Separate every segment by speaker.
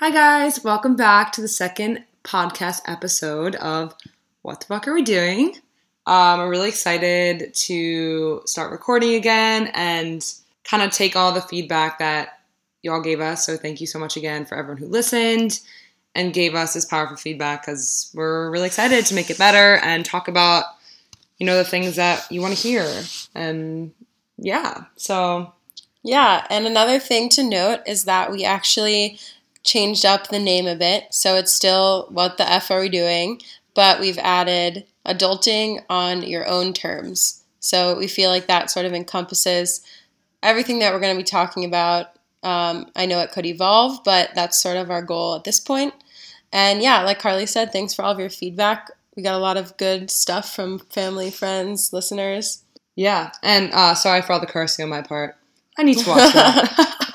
Speaker 1: Hi, guys. Welcome back to the second podcast episode of What the Fuck Are We Doing? Um, I'm really excited to start recording again and kind of take all the feedback that y'all gave us. So, thank you so much again for everyone who listened and gave us this powerful feedback because we're really excited to make it better and talk about, you know, the things that you want to hear. And yeah, so
Speaker 2: Yeah, and another thing to note is that we actually changed up the name a bit. So it's still What the F Are We Doing? But we've added adulting on your own terms. So we feel like that sort of encompasses everything that we're going to be talking about. Um, I know it could evolve, but that's sort of our goal at this point. And yeah, like Carly said, thanks for all of your feedback. We got a lot of good stuff from family, friends, listeners.
Speaker 1: yeah. And uh, sorry for all the cursing on my part. I need to watch that.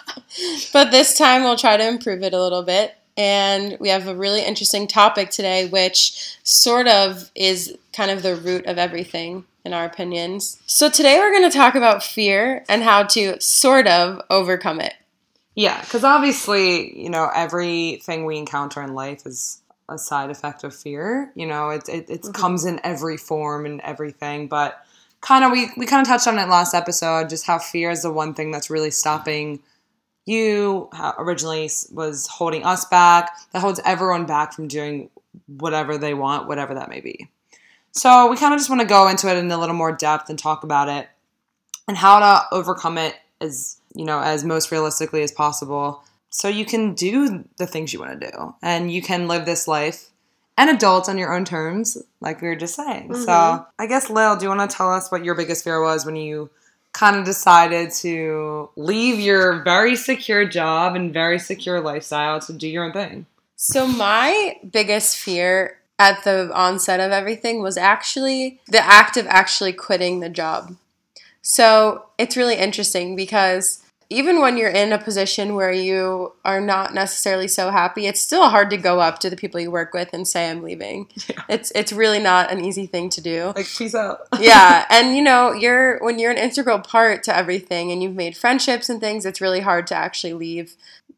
Speaker 2: But this time we'll try to improve it a little bit. And we have a really interesting topic today, which sort of is kind of the root of everything, in our opinions. So today we're going to talk about fear and how to sort of overcome it.
Speaker 1: Yeah, because obviously, you know, everything we encounter in life is a side effect of fear. You know, it it, it mm-hmm. comes in every form and everything. But kind of, we we kind of touched on it last episode, just how fear is the one thing that's really stopping you. Originally was holding us back. That holds everyone back from doing whatever they want, whatever that may be. So we kind of just want to go into it in a little more depth and talk about it and how to overcome it as you know as most realistically as possible so you can do the things you want to do and you can live this life and adult on your own terms like we were just saying so mm-hmm. i guess lil do you want to tell us what your biggest fear was when you kind of decided to leave your very secure job and very secure lifestyle to do your own thing
Speaker 2: So, my biggest fear at the onset of everything was actually the act of actually quitting the job. So, it's really interesting because even when you're in a position where you are not necessarily so happy, it's still hard to go up to the people you work with and say I'm leaving.
Speaker 1: Yeah.
Speaker 2: It's it's really not an easy thing to do
Speaker 1: like peace out
Speaker 2: yeah and you know you're when you're an integral part to everything and you've made friendships and things it's really hard to actually leave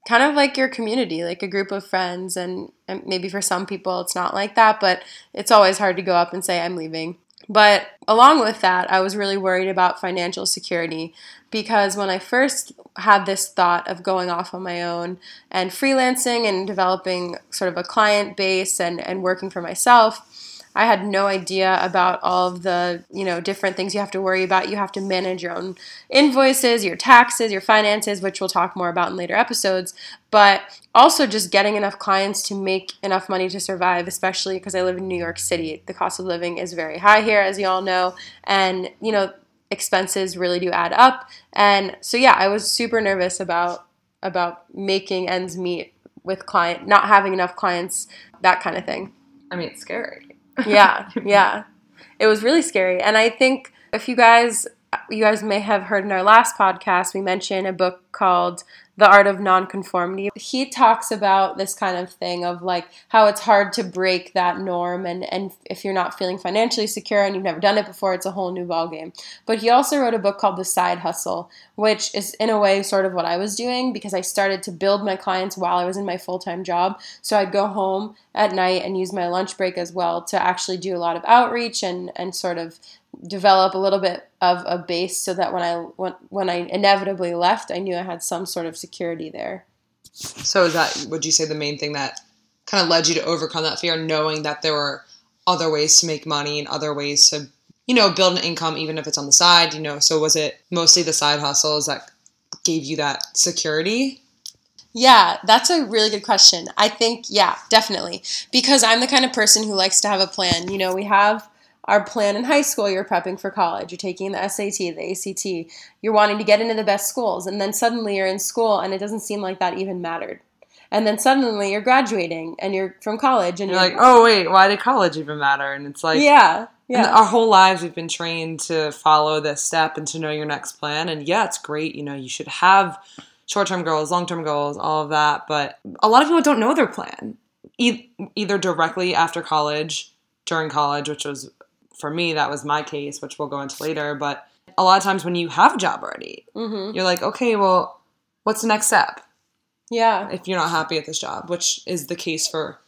Speaker 2: kind of like your community like a group of friends and, and maybe for some people it's not like that but it's always hard to go up and say i'm leaving but along with that i was really worried about financial security because when i first had this thought of going off on my own and freelancing and developing sort of a client base and, and working for myself I had no idea about all of the, you know, different things you have to worry about. You have to manage your own invoices, your taxes, your finances, which we'll talk more about in later episodes, but also just getting enough clients to make enough money to survive, especially because I live in New York City. The cost of living is very high here, as you all know, and, you know, expenses really do add up. And so yeah, I was super nervous about about making ends meet with client not having enough clients, that kind of thing
Speaker 1: i mean it's scary
Speaker 2: yeah, yeah. It was really scary. And I think if you guys you guys may have heard in our last podcast we mentioned a book called The Art of Nonconformity. He talks about this kind of thing of like how it's hard to break that norm and and if you're not feeling financially secure and you've never done it before it's a whole new ballgame. But he also wrote a book called The Side Hustle, which is in a way sort of what I was doing because I started to build my clients while I was in my full-time job. So I'd go home at night and use my lunch break as well to actually do a lot of outreach and and sort of develop a little bit of a base so that when I when, when I inevitably left, I knew I had some sort of security there.
Speaker 1: So is that would you say the main thing that kind of led you to overcome that fear, knowing that there were other ways to make money and other ways to, you know, build an income even if it's on the side, you know. So was it mostly the side hustles that gave you that security?
Speaker 2: Yeah, that's a really good question. I think, yeah, definitely. Because I'm the kind of person who likes to have a plan. You know, we have our plan in high school, you're prepping for college, you're taking the SAT, the ACT, you're wanting to get into the best schools, and then suddenly you're in school and it doesn't seem like that even mattered. And then suddenly you're graduating and you're from college and
Speaker 1: You're like, oh wait, why did college even matter? And it's like,
Speaker 2: yeah,
Speaker 1: And
Speaker 2: yeah.
Speaker 1: our whole lives we've been trained to follow this step and to know your next plan. And yeah, it's great. You know, you should have short term goals, long term goals, all of that. But a lot of people don't know their plan, e- either directly after college, during college, which was for me, that was my case, which we'll go into later. But a lot of times when you have a job already,
Speaker 2: hmm
Speaker 1: you're like, okay, well, what's the next step?
Speaker 2: Yeah.
Speaker 1: if you're not happy at this job, which is the case for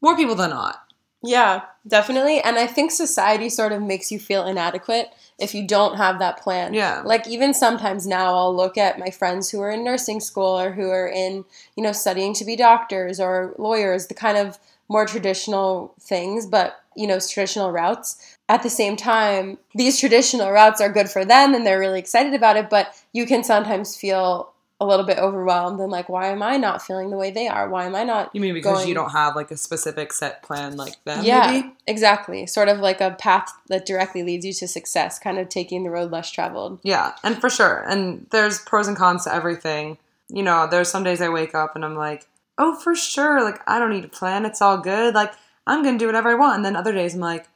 Speaker 1: more people than not.
Speaker 2: Yeah, definitely. And I think society sort of makes you feel inadequate if you don't have that plan.
Speaker 1: Yeah.
Speaker 2: Like even sometimes now I'll look at my friends who are in nursing school or who are in, you know, studying to be doctors or lawyers, the kind of more traditional things, but you know, traditional routes. At the same time, these traditional routes are good for them and they're really excited about it, but you can sometimes feel a little bit overwhelmed and like, why am I not feeling the way they are? Why am I not
Speaker 1: You mean because
Speaker 2: Going-
Speaker 1: you don't have like a specific set plan like them?
Speaker 2: yeah,
Speaker 1: Maybe?
Speaker 2: exactly. Sort of like a path that directly leads you to success, kind of taking the road less traveled.
Speaker 1: Yeah, and for sure. And there's pros and cons to everything. You know, there's some days I wake up and I'm like, oh, for sure. Like, I don't need a plan. It's all good. Like, I'm going to do whatever I want. And then other days I'm like,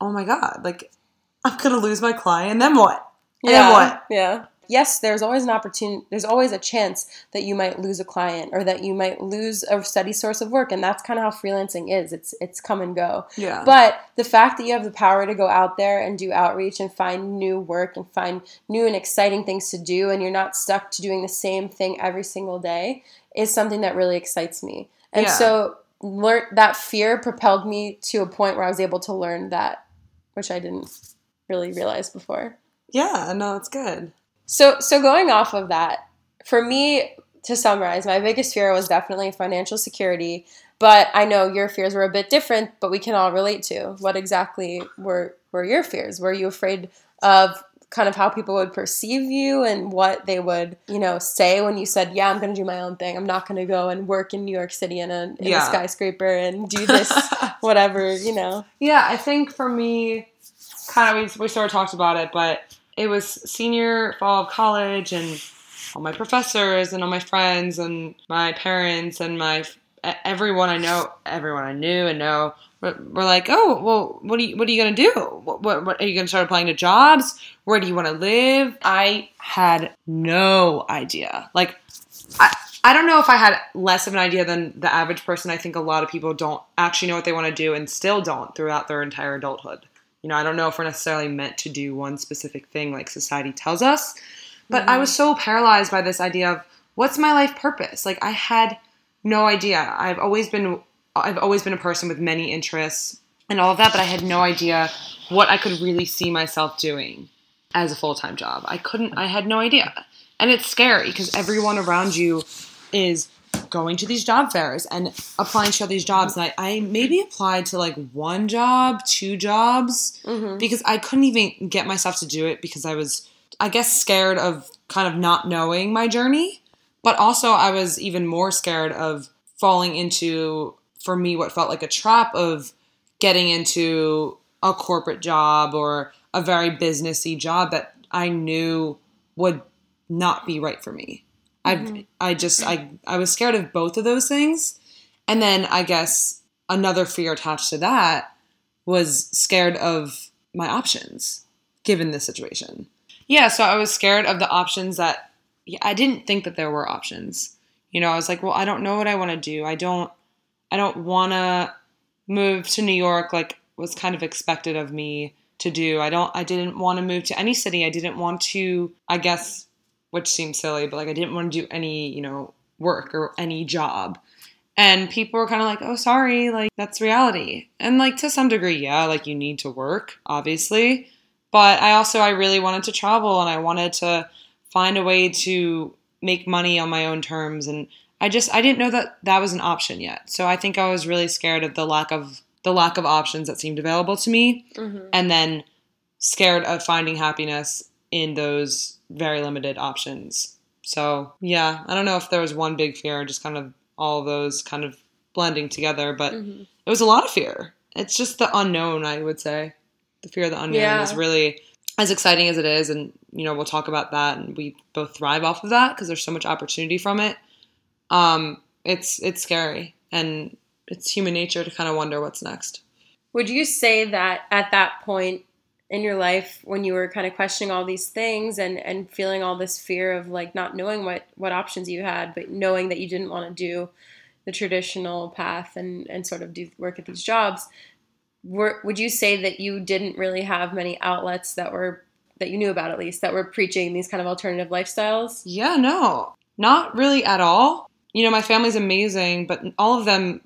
Speaker 1: oh my God, like, I'm going to lose my client. And then what? And then what?
Speaker 2: Yeah. Yes, there's always an opportunity, there's always a chance that you might lose a client or that you might lose a steady source of work. And that's kind of how freelancing is. It's it's come and go.
Speaker 1: Yeah.
Speaker 2: But the fact that you have the power to go out there and do outreach and find new work and find new and exciting things to do, and you're not stuck to doing the same thing every single day, is something that really excites me. And
Speaker 1: Yeah.
Speaker 2: so learn that fear propelled me to a point where I was able to learn that, which I didn't really realize before.
Speaker 1: yeah, no, it's good.
Speaker 2: So so going off of that, for me to summarize, my biggest fear was definitely financial security. But I know your fears were a bit different, but we can all relate to. What exactly were were your fears? Were you afraid of kind of how people would perceive you and what they would, you know, say when you said, "Yeah, I'm going to do my own thing. I'm not going to go and work in New York City in a, in a skyscraper and do this, whatever, you know."
Speaker 1: Yeah, I think for me, kind of we, we sort of talked about it, but it was senior fall of college, and all my professors and all my friends and my parents and my everyone I know, everyone I knew and know, were, were like, "Oh, well, what are you what are you gonna do? What, what, what are you gonna start applying to jobs? Where do you want to live?" I had no idea. Like, I. I don't know if I had less of an idea than the average person. I think a lot of people don't actually know what they want to do and still don't throughout their entire adulthood. You know, I don't know if we're necessarily meant to do one specific thing like society tells us, but I mm-hmm. was so paralyzed by this idea of what's my life purpose? Like I had no idea. I've always been I've always been a person with many interests and all of that, but I had no idea what I could really see myself doing as a full-time job. I couldn't I had no idea. And it's scary because everyone around you is going to these job fairs and applying to all these jobs. And I, I maybe applied to like one job, two jobs,
Speaker 2: Mhm.
Speaker 1: because I couldn't even get myself to do it because I was, I guess, scared of kind of not knowing my journey. But also, I was even more scared of falling into, for me, what felt like a trap of getting into a corporate job or a very businessy job that I knew would not be right for me. I mm-hmm. I just I I was scared of both of those things. And then I guess another fear attached to that was scared of my options given this situation. Yeah, so I was scared of the options that yeah, I didn't think that there were options. You know, I was like, well, I don't know what I want to do. I don't I don't want to move to New York like was kind of expected of me to do. I don't I didn't want to move to any city. I didn't want to I guess which seems silly, but like I didn't want to do any, you know, work or any job. And people were kind of like, "Oh, sorry, like that's reality." And like to some degree, yeah, like you need to work, obviously. But I also I really wanted to travel and I wanted to find a way to make money on my own terms and I just I didn't know that that was an option yet. So I think I was really scared of the lack of the lack of options that seemed available to me
Speaker 2: Mhm.
Speaker 1: and then scared of finding happiness in those very limited options. So, yeah, I don't know if there was one big fear, just kind of all of those kind of blending together, but
Speaker 2: Mhm.
Speaker 1: it was a lot of fear. It's just the unknown, I would say. The fear of the unknown
Speaker 2: Yeah.
Speaker 1: is really as exciting as it is and you know, we'll talk about that and we both thrive off of that because there's so much opportunity from it. Um it's it's scary and it's human nature to kind of wonder what's next.
Speaker 2: Would you say that at that point in your life when you were kind of questioning all these things and, and feeling all this fear of like not knowing what, what options you had, but knowing that you didn't want to do the traditional path and, and sort of do work at these jobs, were, would you say that you didn't really have many outlets that were that you knew about at least that were preaching these kind of alternative lifestyles?
Speaker 1: Yeah, no, not really at all. you know, my family's amazing, but all of them,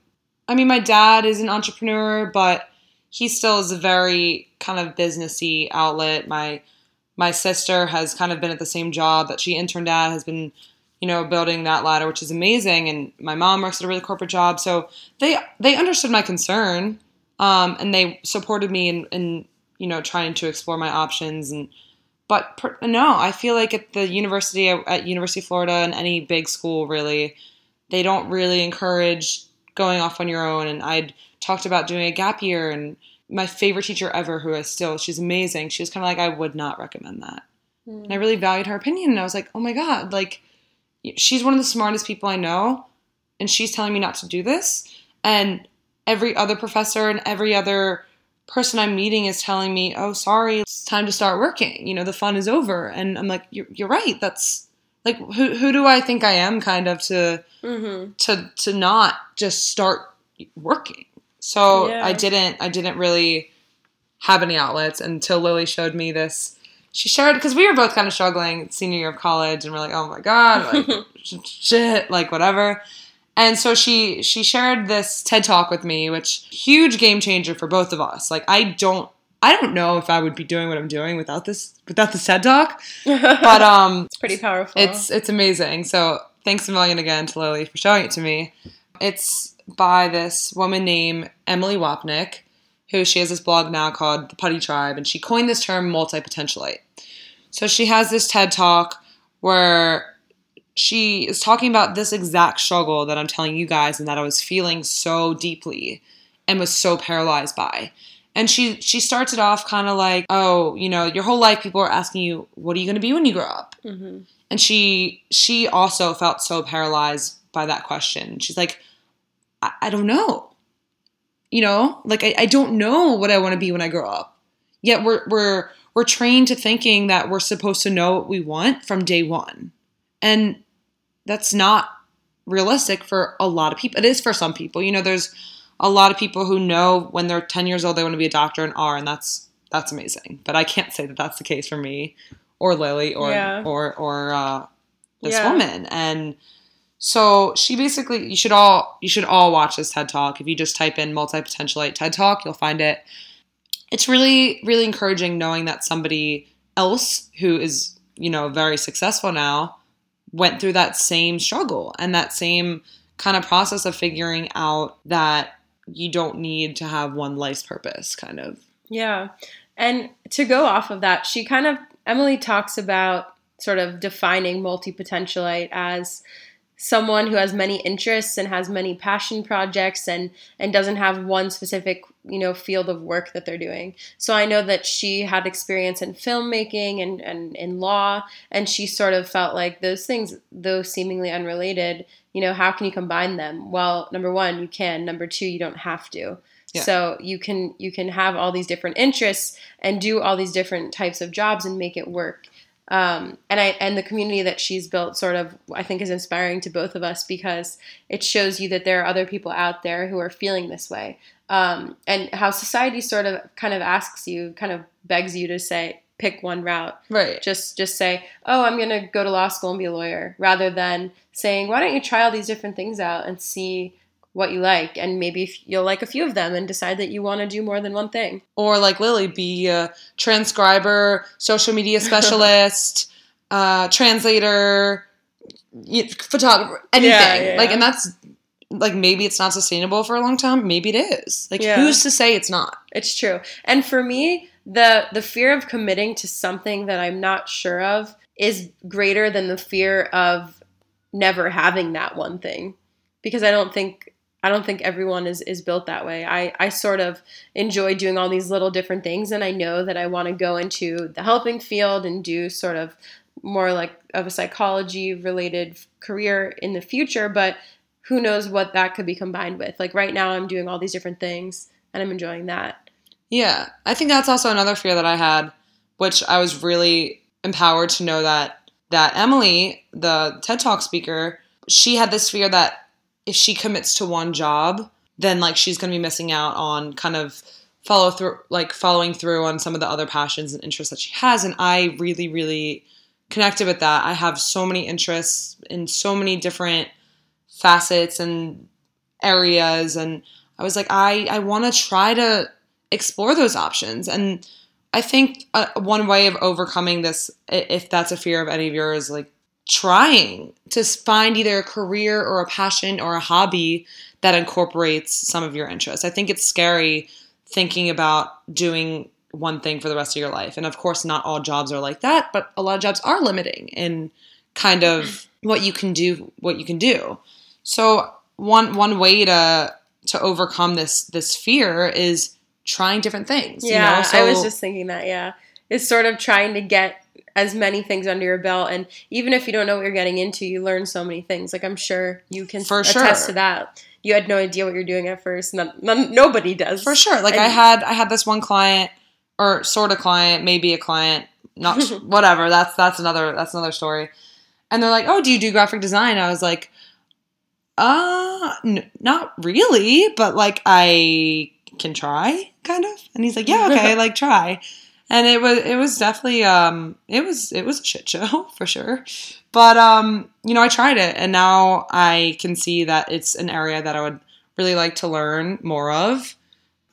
Speaker 1: I mean, my dad is an entrepreneur, but he still is a very kind of businessy outlet. My my sister has kind of been at the same job that she interned at, has been, you know, building that ladder, which is amazing. And my mom works at a really corporate job, so they they understood my concern, um, and they supported me in, in you know trying to explore my options and. But per, no, I feel like at the university at University of Florida and any big school really, they don't really encourage going off on your own. And I'd talked about doing a gap year and my favorite teacher ever who is still she's amazing she was kind of like i would not recommend that mm. and i really valued her opinion and i was like oh my god like she's one of the smartest people i know and she's telling me not to do this and every other professor and every other person i'm meeting is telling me oh sorry it's time to start working you know the fun is over and i'm like you're, you're right that's like who, who do i think i am kind of to mm-hmm. to to not just start working so yeah. I didn't I didn't really have any outlets until Lily showed me this. She shared because we were both kind of struggling senior year of college, and we're like, oh my god, like shit, like whatever. And so she she shared this TED talk with me, which huge game changer for both of us. Like I don't I don't know if I would be doing what I'm doing without this without this TED talk, but um,
Speaker 2: it's pretty powerful.
Speaker 1: It's it's amazing. So thanks a million again to Lily for showing it to me. It's by this woman named Emily Wapnick, who she has this blog now called The Putty Tribe, and she coined this term multipotentialite. So she has this TED talk where she is talking about this exact struggle that I'm telling you guys and that I was feeling so deeply and was so paralyzed by. And she she starts it off kind of like, oh, you know, your whole life people are asking you, what are you going to be when you grow up? Mm-hmm. And she she also felt so paralyzed by that question. She's like, I, I don't know. You know, like I, I don't know what I want to be when I grow up. Yet we're we're we're trained to thinking that we're supposed to know what we want from day one. And that's not realistic for a lot of people. It is for some people. You know, there's a lot of people who know when they're 10 years old they want to be a doctor and are and that's that's amazing. But I can't say that that's the case for me or Lily or yeah. or or uh, this yeah. woman. And so she basically you should all you should all watch this TED Talk. If you just type in multipotentialite TED Talk, you'll find it. It's really, really encouraging knowing that somebody else who is, you know, very successful now went through that same struggle and that same kind of process of figuring out that you don't need to have one life's purpose, kind of.
Speaker 2: Yeah. And to go off of that, she kind of, Emily talks about sort of defining multipotentialite as someone who has many interests and has many passion projects and and doesn't have one specific you know field of work that they're doing so i know that she had experience in filmmaking and, and in law and she sort of felt like those things though seemingly unrelated you know how can you combine them well number one you can number two you don't have to yeah. So you can you can have all these different interests and do all these different types of jobs and make it work. Um, and I and the community that she's built sort of I think is inspiring to both of us because it shows you that there are other people out there who are feeling this way. Um, and how society sort of kind of asks you, kind of begs you to say, pick one route.
Speaker 1: Right.
Speaker 2: Just just say, oh, I'm gonna go to law school and be a lawyer, rather than saying, why don't you try all these different things out and see what you like and maybe you'll like a few of them and decide that you want to do more than one thing.
Speaker 1: Or like lily be a transcriber social media specialist uh, translator photographer anything. yeah, yeah, like and that's like maybe it's not sustainable for a long time maybe it is. Like yeah. who's to say it's not?
Speaker 2: It's true. And for me the the fear of committing to something that i'm not sure of is greater than the fear of never having that one thing. Because i don't think I don't think everyone is, is built that way. I, I sort of enjoy doing all these little different things, and I know that I want to go into the helping field and do sort of more like of a psychology related career in the future, but who knows what that could be combined with. Like right now, I'm doing all these different things, and I'm enjoying that.
Speaker 1: Yeah, I think that's also another fear that I had, which I was really empowered to know that that Emily, the TED Talk speaker, she had this fear that if she commits to one job, then like she's going to be missing out on kind of follow through like following through on some of the other passions and interests that she has. And I really really connected with that. I have so many interests in so many different facets and areas. And I was like I I want to try to explore those options. And I think uh, one way of overcoming this if that's a fear of any of yours like trying to find either a career or a passion or a hobby that incorporates some of your interests. I think it's scary thinking about doing one thing for the rest of your life. And of course, not all jobs are like that, but a lot of jobs are limiting in kind of mm-hmm. what you can do, what you can do. So one one way to to overcome this this fear is trying different things.
Speaker 2: Yeah,
Speaker 1: you know? so,
Speaker 2: I was just thinking that. Yeah, it's sort of trying to get as many things under your belt, and even if you don't know what you're getting into, you learn so many things. Like I'm sure you can
Speaker 1: For
Speaker 2: attest
Speaker 1: sure.
Speaker 2: to that. You had no idea what you're doing at first. None, none, nobody does.
Speaker 1: for sure. Like I had I had this one client or sort of client, maybe a client, not whatever. That's that's another that's another story. And they're like, "Oh, do you do graphic design?" I was like, "Uh, n- not really, but like I can try, kind of." And he's like, "Yeah, okay, like try." And it was it was definitely um it was it was a shit show for sure. But um, you know, I tried it and now I can see that it's an area that I would really like to learn more of.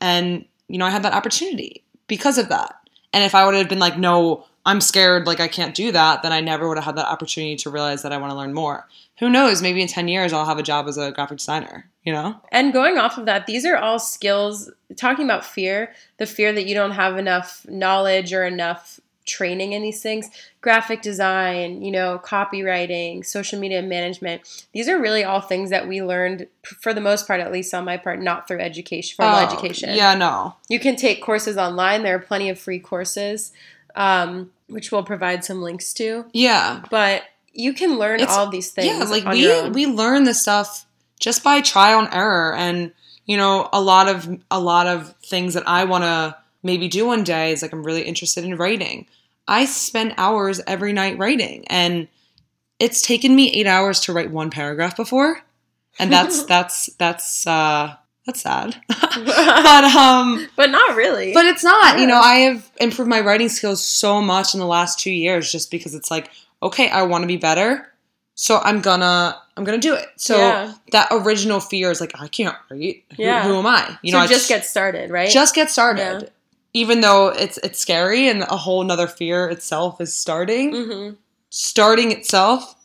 Speaker 1: And you know, I had that opportunity because of that. And if I would have been like, no, I'm scared, like I can't do that, then I never would have had that opportunity to realize that I want to learn more. Who knows? Maybe in 10 years I'll have a job as a graphic designer, you know?
Speaker 2: And going off of that, these are all skills. Talking about fear, the fear that you don't have enough knowledge or enough training in these things, graphic design, you know, copywriting, social media management. These are really all things that we learned, for the most part, at least on my part, not through education, formal
Speaker 1: Oh,
Speaker 2: education.
Speaker 1: Yeah, no.
Speaker 2: You can take courses online. There are plenty of free courses, um, which we'll provide some links to.
Speaker 1: Yeah.
Speaker 2: But you can learn
Speaker 1: It's-
Speaker 2: all these things.
Speaker 1: Yeah, like we we learn the stuff just by trial and error and you know, a lot of a lot of things that I want to maybe do one day is like I'm really interested in writing. I spend hours every night writing and it's taken me 8 hours to write one paragraph before. And that's that's that's uh that's sad. but um
Speaker 2: but not really.
Speaker 1: but it's not. You know, I have improved my writing skills so much in the last two years just because it's like, okay, I want to be better. So I'm gonna I'm gonna do it. So
Speaker 2: Yeah.
Speaker 1: that original fear is like, I can't write. Who,
Speaker 2: Yeah.
Speaker 1: who am I? You
Speaker 2: so
Speaker 1: know, I
Speaker 2: just get started, right?
Speaker 1: just get started.
Speaker 2: Yeah.
Speaker 1: Even though it's it's scary and a whole nother fear itself is starting.
Speaker 2: hmm
Speaker 1: Starting itself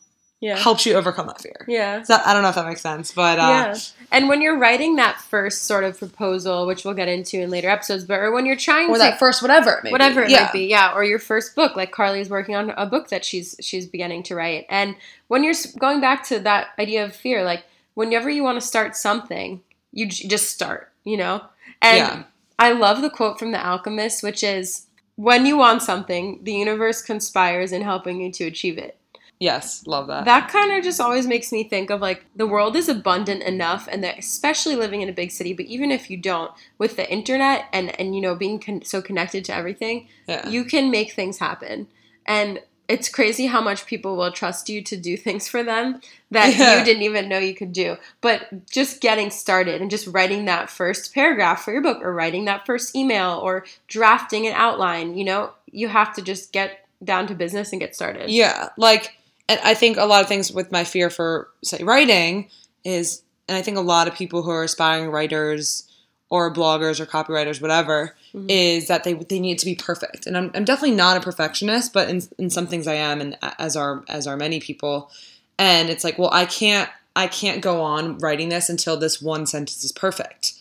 Speaker 2: Yeah.
Speaker 1: helps you overcome that fear.
Speaker 2: Yeah.
Speaker 1: So I don't know if that makes sense, but uh,
Speaker 2: yeah. And when you're writing that first sort of proposal, which we'll get into in later episodes, but or when you're trying
Speaker 1: or
Speaker 2: to
Speaker 1: that first whatever it may be.
Speaker 2: whatever it
Speaker 1: yeah.
Speaker 2: might be, yeah, or your first book, like Carly's working on a book that she's she's beginning to write. And when you're going back to that idea of fear, like whenever you want to start something, you j- just start, you know. And
Speaker 1: Yeah.
Speaker 2: I love the quote from The Alchemist, which is, "When you want something, the universe conspires in helping you to achieve it."
Speaker 1: Yes, love that.
Speaker 2: that kind of just always makes me think of like the world is abundant enough and that especially living in a big city but even if you don't with the internet and and you know being con- so connected to everything
Speaker 1: yeah.
Speaker 2: you can make things happen and it's crazy how much people will trust you to do things for them that
Speaker 1: Yeah.
Speaker 2: you didn't even know you could do but just getting started and just writing that first paragraph for your book or writing that first email or drafting an outline you know you have to just get down to business and get started
Speaker 1: Yeah, like, and I think a lot of things with my fear for say writing is, and I think a lot of people who are aspiring writers or bloggers or copywriters, whatever,
Speaker 2: Mhm.
Speaker 1: is that they they need to be perfect. And I'm, I'm definitely not a perfectionist, but in in some things I am, and as are as are many people. And it's like, well, I can't I can't go on writing this until this one sentence is perfect.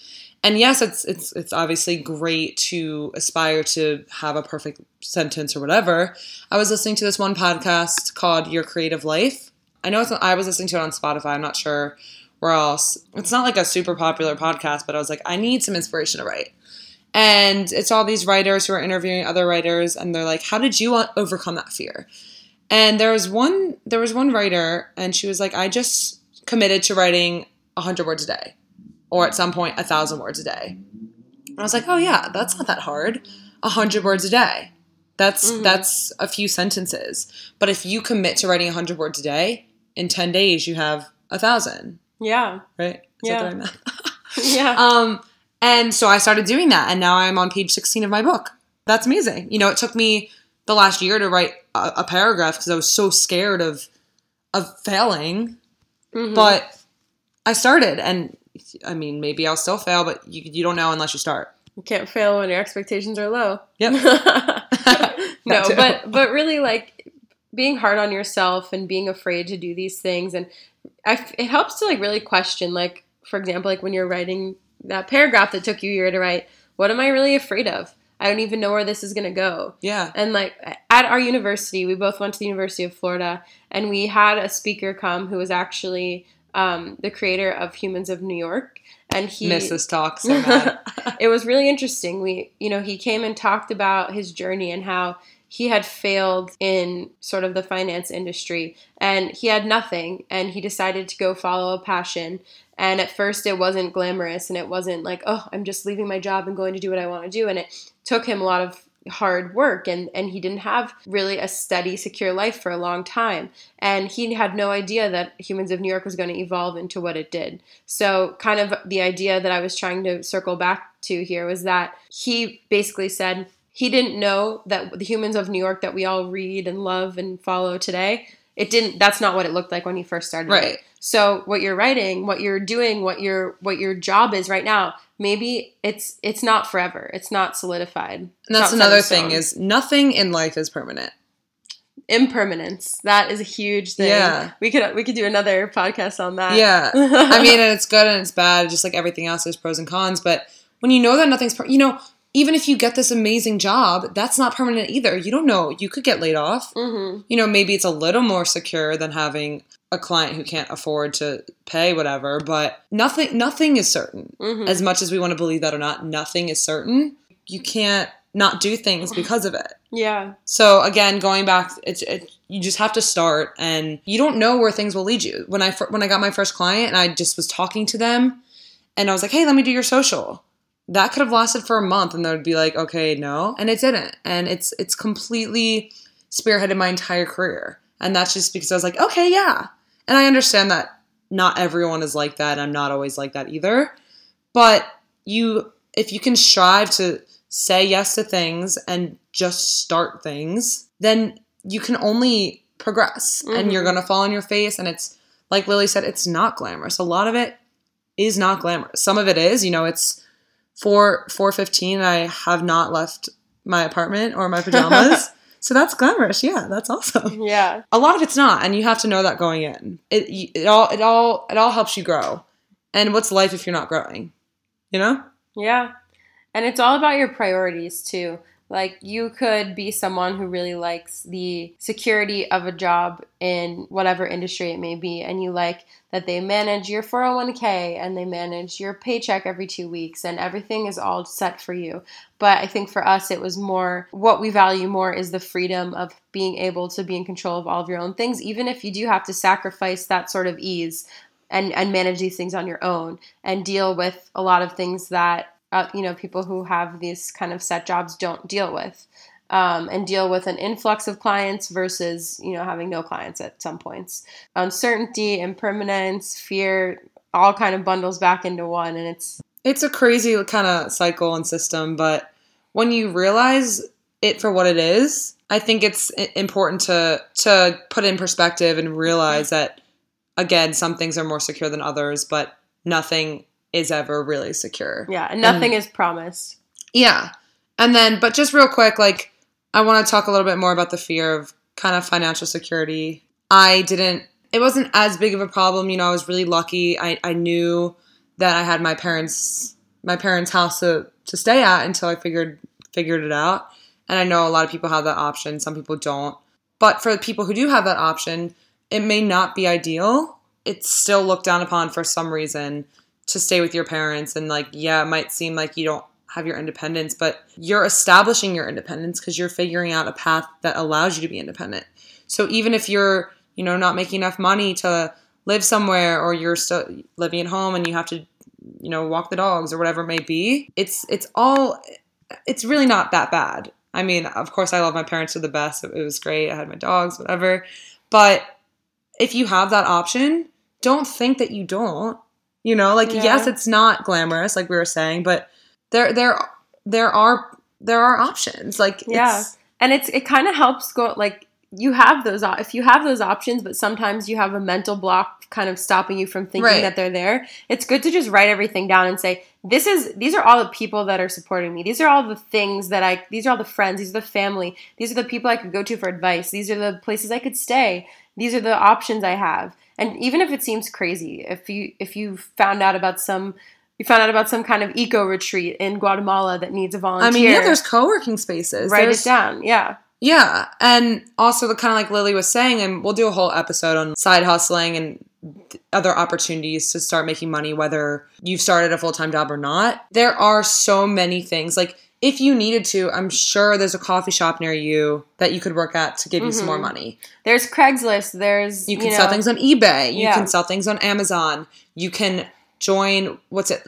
Speaker 1: And yes, it's it's it's obviously great to aspire to have a perfect sentence or whatever. I was listening to this one podcast called Your Creative Life. I know it's I was listening to it on Spotify. I'm not sure where else. It's not like a super popular podcast, but I was like, I need some inspiration to write. And it's all these writers who are interviewing other writers, and they're like, "How did you overcome that fear?" And there was one there was one writer, and she was like, "I just committed to writing hundred words a day, or at some point a thousand words a day." And I was like, "Oh yeah, that's not that hard. A hundred words a day. That's
Speaker 2: Mhm.
Speaker 1: that's a few sentences. But if you commit to writing a hundred words a day, in ten days you have a thousand,
Speaker 2: yeah
Speaker 1: right? Is
Speaker 2: Yeah.
Speaker 1: that the right math?
Speaker 2: yeah
Speaker 1: Um, and so I started doing that, and now I'm on page 16 of my book. That's amazing. You know, it took me the last year to write a, a paragraph because I was so scared of of failing.
Speaker 2: Mhm.
Speaker 1: But I started, and I mean, maybe I'll still fail, but you, you don't know unless you start.
Speaker 2: You can't fail when your expectations are low.
Speaker 1: Yep.
Speaker 2: no,
Speaker 1: too.
Speaker 2: but but really like being hard on yourself and being afraid to do these things and I it helps to like really question like for example like when you're writing that paragraph that took you a year to write what am I really afraid of? I don't even know where this is going to go.
Speaker 1: Yeah.
Speaker 2: And like at our university, we both went to the University of Florida, and we had a speaker come who was actually um, the creator of Humans of New York, and he
Speaker 1: Miss this talk so
Speaker 2: it was really interesting. We, you know, he came and talked about his journey and how he had failed in sort of the finance industry and he had nothing and he decided to go follow a passion. And at first it wasn't glamorous and it wasn't like, oh, I'm just leaving my job and going to do what I want to do. And it took him a lot of hard work and, and he didn't have really a steady, secure life for a long time. And he had no idea that Humans of New York was going to evolve into what it did. So, kind of the idea that I was trying to circle back to here was that he basically said he didn't know that the Humans of New York that we all read and love and follow today, it didn't that's not what it looked like when you first started. it.
Speaker 1: Right.
Speaker 2: So what you're writing, what you're doing, what your what your job is right now, maybe it's it's not forever. It's not solidified.
Speaker 1: And that's
Speaker 2: not set in
Speaker 1: another thing is nothing in life is permanent.
Speaker 2: impermanence. That is a huge thing.
Speaker 1: Yeah.
Speaker 2: We could we could do another podcast on that.
Speaker 1: Yeah. I mean, and it's good and it's bad, just like everything else, there's pros and cons. But when you know that nothing's, per- you know, even if you get this amazing job, that's not permanent either. You don't know. You could get laid off.
Speaker 2: hmm
Speaker 1: You know, maybe it's a little more secure than having a client who can't afford to pay whatever, but nothing nothing is certain.
Speaker 2: hmm
Speaker 1: As much as we want to believe that or not, nothing is certain. You can't not do things because of it.
Speaker 2: Yeah.
Speaker 1: So again, going back, it's it, you just have to start, and you don't know where things will lead you. When I when I got my first client, and I just was talking to them, and I was like, "Hey, let me do your social." That could have lasted for a month, and they would be like, "Okay, no," and it didn't, and it's it's completely spearheaded my entire career, and that's just because I was like, "Okay, yeah," and I understand that not everyone is like that. I'm not always like that either, but you if you can strive to say yes to things and just start things, then you can only progress and you're
Speaker 2: Mhm.
Speaker 1: going to fall on your face. And it's like Lily said, it's not glamorous. A lot of it is not glamorous. Some of it is, you know, it's 4 415 I have not left my apartment or my pajamas. so that's glamorous. Yeah, that's awesome.
Speaker 2: Yeah.
Speaker 1: A lot of it's not, and you have to know that going in. It it all it all it all helps you grow. And what's life if you're not growing? You know?
Speaker 2: Yeah. And it's all about your priorities too. Like you could be someone who really likes the security of a job in whatever industry it may be and you like that they manage your 401k and they manage your paycheck every 2 weeks and everything is all set for you. But I think for us it was more what we value more is the freedom of being able to be in control of all of your own things even if you do have to sacrifice that sort of ease and and manage these things on your own and deal with a lot of things that uh, you know people who have these kind of set jobs don't deal with um, and deal with an influx of clients versus you know having no clients at some points. Uncertainty impermanence fear all kind of bundles back into one and it's
Speaker 1: It's a crazy kind of cycle and system, but when you realize it for what it is, I think it's important to to put in perspective and realize that again, some things are more secure than others, but nothing is ever really secure.
Speaker 2: yeah and nothing is promised
Speaker 1: Yeah. And then, but just real quick, like, I want to talk a little bit more about the fear of kind of financial security. I didn't, it wasn't as big of a problem. You know, I was really lucky. I, I knew that I had my parents, my parents' house to, to stay at until I figured, figured it out. And I know a lot of people have that option. Some people don't. But for the people who do have that option, it may not be ideal. It's still looked down upon for some reason to stay with your parents. And like, yeah, it might seem like you don't have your independence, but you're establishing your independence because you're figuring out a path that allows you to be independent. So even if you're, you know, not making enough money to live somewhere or you're still living at home and you have to, you know, walk the dogs or whatever it may be, it's it's all it's really not that bad. I mean, of course I love my parents to the best. It was great. I had my dogs, whatever. But if you have that option, don't think that you don't. You know, like
Speaker 2: Yeah.
Speaker 1: yes, it's not glamorous like we were saying, but there there there are there are options. Like
Speaker 2: Yeah.
Speaker 1: it's,
Speaker 2: and it's it kind of helps go like you have those if you have those options but sometimes you have a mental block kind of stopping you from thinking
Speaker 1: Right.
Speaker 2: that they're there it's good to just write everything down and say this is these are all the people that are supporting me these are all the things that i these are all the friends these are the family these are the people i could go to for advice these are the places i could stay these are the options i have and even if it seems crazy if you if you found out about some you found out about some kind of eco retreat in guatemala that needs a volunteer
Speaker 1: I mean, yeah, there's co-working spaces.
Speaker 2: write
Speaker 1: There's-
Speaker 2: it down yeah
Speaker 1: Yeah, and also the kind of like Lily was saying, and we'll do a whole episode on side hustling and other opportunities to start making money, whether you've started a full time job or not. There are so many things. Like if you needed to, I'm sure there's a coffee shop near you that you could work at to give you some more
Speaker 2: Mhm.
Speaker 1: money.
Speaker 2: There's Craigslist. There's
Speaker 1: You can
Speaker 2: know,
Speaker 1: sell things on eBay. You
Speaker 2: Yeah.
Speaker 1: can sell things on Amazon. You can join what's it,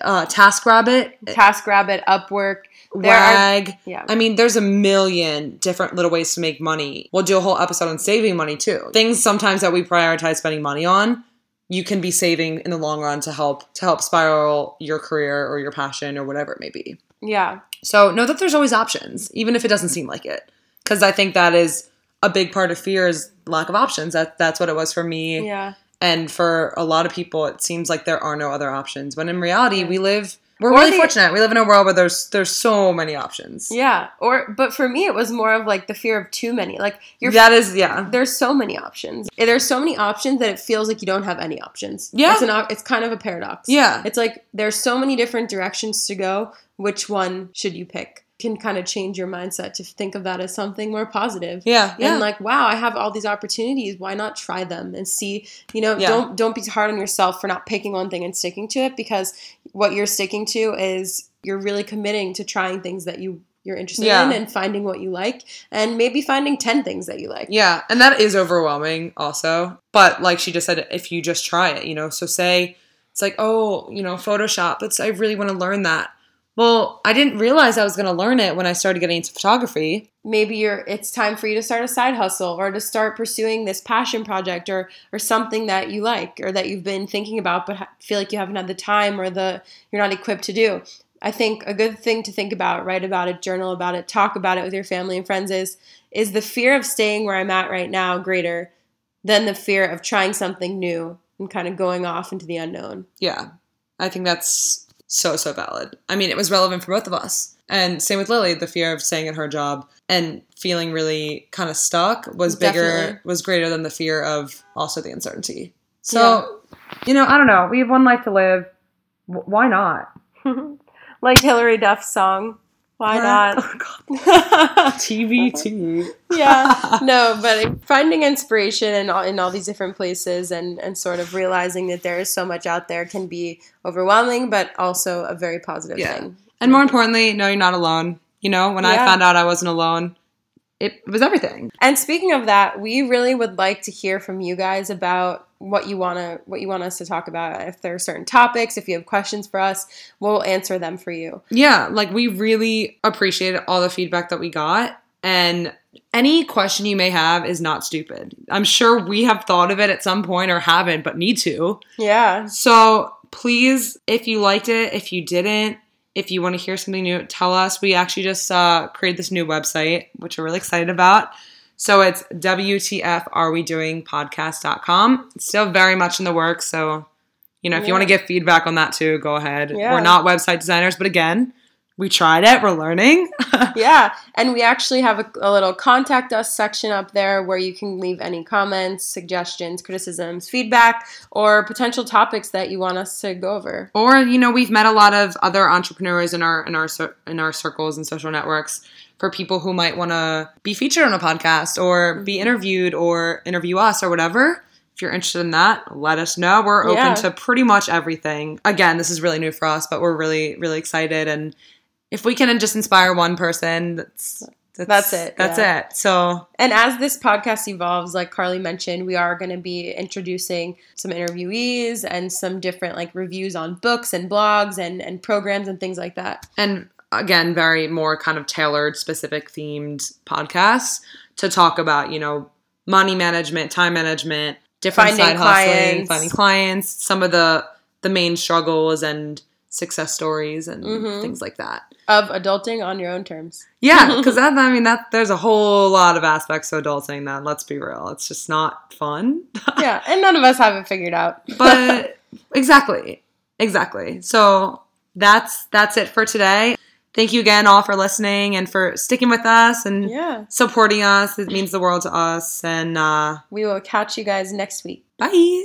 Speaker 1: uh, TaskRabbit,
Speaker 2: TaskRabbit, Upwork. There are
Speaker 1: Wag.
Speaker 2: yeah.
Speaker 1: I mean, there's a million different little ways to make money. We'll do a whole episode on saving money too. Things sometimes that we prioritize spending money on, you can be saving in the long run to help to help spiral your career or your passion or whatever it may be.
Speaker 2: yeah.
Speaker 1: So know that there's always options, even if it doesn't seem like it. Because I think that is a big part of fear is lack of options. That that's what it was for me.
Speaker 2: Yeah.
Speaker 1: And for a lot of people, it seems like there are no other options. When in reality,
Speaker 2: Yeah.
Speaker 1: we live. We're
Speaker 2: Or
Speaker 1: really
Speaker 2: the-
Speaker 1: fortunate. We live in a world where there's there's so many options.
Speaker 2: Yeah. Or but for me it was more of like the fear of too many. Like you're
Speaker 1: that is yeah.
Speaker 2: there's so many options. Eh, there's so many options that it feels like you don't have any options.
Speaker 1: Yeah.
Speaker 2: It's an it's kind of a paradox.
Speaker 1: Yeah.
Speaker 2: It's like there's so many different directions to go. Which one should you pick? Can kind of change your mindset to think of that as something more positive.
Speaker 1: Yeah. Yeah.
Speaker 2: and like wow i have all these opportunities why not try them and see you know
Speaker 1: Yeah.
Speaker 2: don't don't be hard on yourself for not picking one thing and sticking to it because what you're sticking to is you're really committing to trying things that you you're interested
Speaker 1: Yeah.
Speaker 2: in and finding what you like and maybe finding 10 things that you like
Speaker 1: yeah. And that is overwhelming also. But like she just said, if you just try it, you know, so say it's like, oh, you know, Photoshop, it's I really want to learn that. Well, I didn't realize I was going to learn it when I started getting into photography.
Speaker 2: maybe you're it's time for you to start a side hustle or to start pursuing this passion project or or something that you like or that you've been thinking about but feel like you haven't had the time or the you're not equipped to do i think a good thing to think about write about it journal about it talk about it with your family and friends is is the fear of staying where i'm at right now greater than the fear of trying something new and kind of going off into the unknown
Speaker 1: Yeah. I think that's so, so valid. I mean, it was relevant for both of us. And same with Lily, the fear of staying at her job and feeling really kind of stuck was bigger,
Speaker 2: Definitely.
Speaker 1: was greater than the fear of also the uncertainty. So, you know, I don't know. We have one life to live. W- why not?
Speaker 2: like Hilary Duff's song why not
Speaker 1: Oh, God. TBT.
Speaker 2: yeah no but finding inspiration in all, in all these different places and and sort of realizing that there is so much out there can be overwhelming but also a very positive
Speaker 1: Yeah.
Speaker 2: thing
Speaker 1: And more importantly, no, you're not alone. You know, when I found out I wasn't alone, it was everything.
Speaker 2: and speaking of that we really would like to hear from you guys about what you want to what you want us to talk about if there are certain topics if you have questions for us we'll answer them for you
Speaker 1: Yeah, like we really appreciated all the feedback that we got. And any question you may have is not stupid. I'm sure we have thought of it at some point or haven't, but need to.
Speaker 2: yeah
Speaker 1: So please, if you liked it, if you didn't, if you want to hear something new, tell us. We actually just uh, created this new website, which we're really excited about. So it's WTF Are We Doing Podcast.com. It's still very much in the works. So, you know, if you want to give feedback on that too, go ahead.
Speaker 2: Yeah.
Speaker 1: We're not website designers, but again, we tried it. We're learning.
Speaker 2: yeah and we actually have a, a little contact us section up there where you can leave any comments suggestions criticisms feedback or potential topics that you want us to go over
Speaker 1: or you know we've met a lot of other entrepreneurs in our in our in our circles and social networks for people who might want to be featured on a podcast or be interviewed or interview us or whatever. If you're interested in that let us know. We're open
Speaker 2: Yeah.
Speaker 1: to pretty much everything. Again this is really new for us but we're really really excited. And if we can just inspire one person that's that's,
Speaker 2: That's it,
Speaker 1: that's
Speaker 2: yeah.
Speaker 1: it. So
Speaker 2: and as this podcast evolves like carly mentioned we are going to be introducing some interviewees and some different like reviews on books and blogs and and programs and things like that.
Speaker 1: And again very more kind of tailored specific themed podcasts to talk about you know money management time management different
Speaker 2: Finding
Speaker 1: side hustling
Speaker 2: clients.
Speaker 1: finding clients some of the the main struggles and success stories and
Speaker 2: Mhm.
Speaker 1: things like that.
Speaker 2: Of adulting on your own terms.
Speaker 1: Yeah, because that I mean that there's a whole lot of aspects to adulting that let's be real, it's just not fun.
Speaker 2: Yeah, and none of us have it figured out.
Speaker 1: but exactly, exactly. So that's that's it for today. Thank you again all for listening and for sticking with us and
Speaker 2: yeah,
Speaker 1: supporting us. It means the world to us. And uh,
Speaker 2: we will catch you guys next week.
Speaker 1: bye.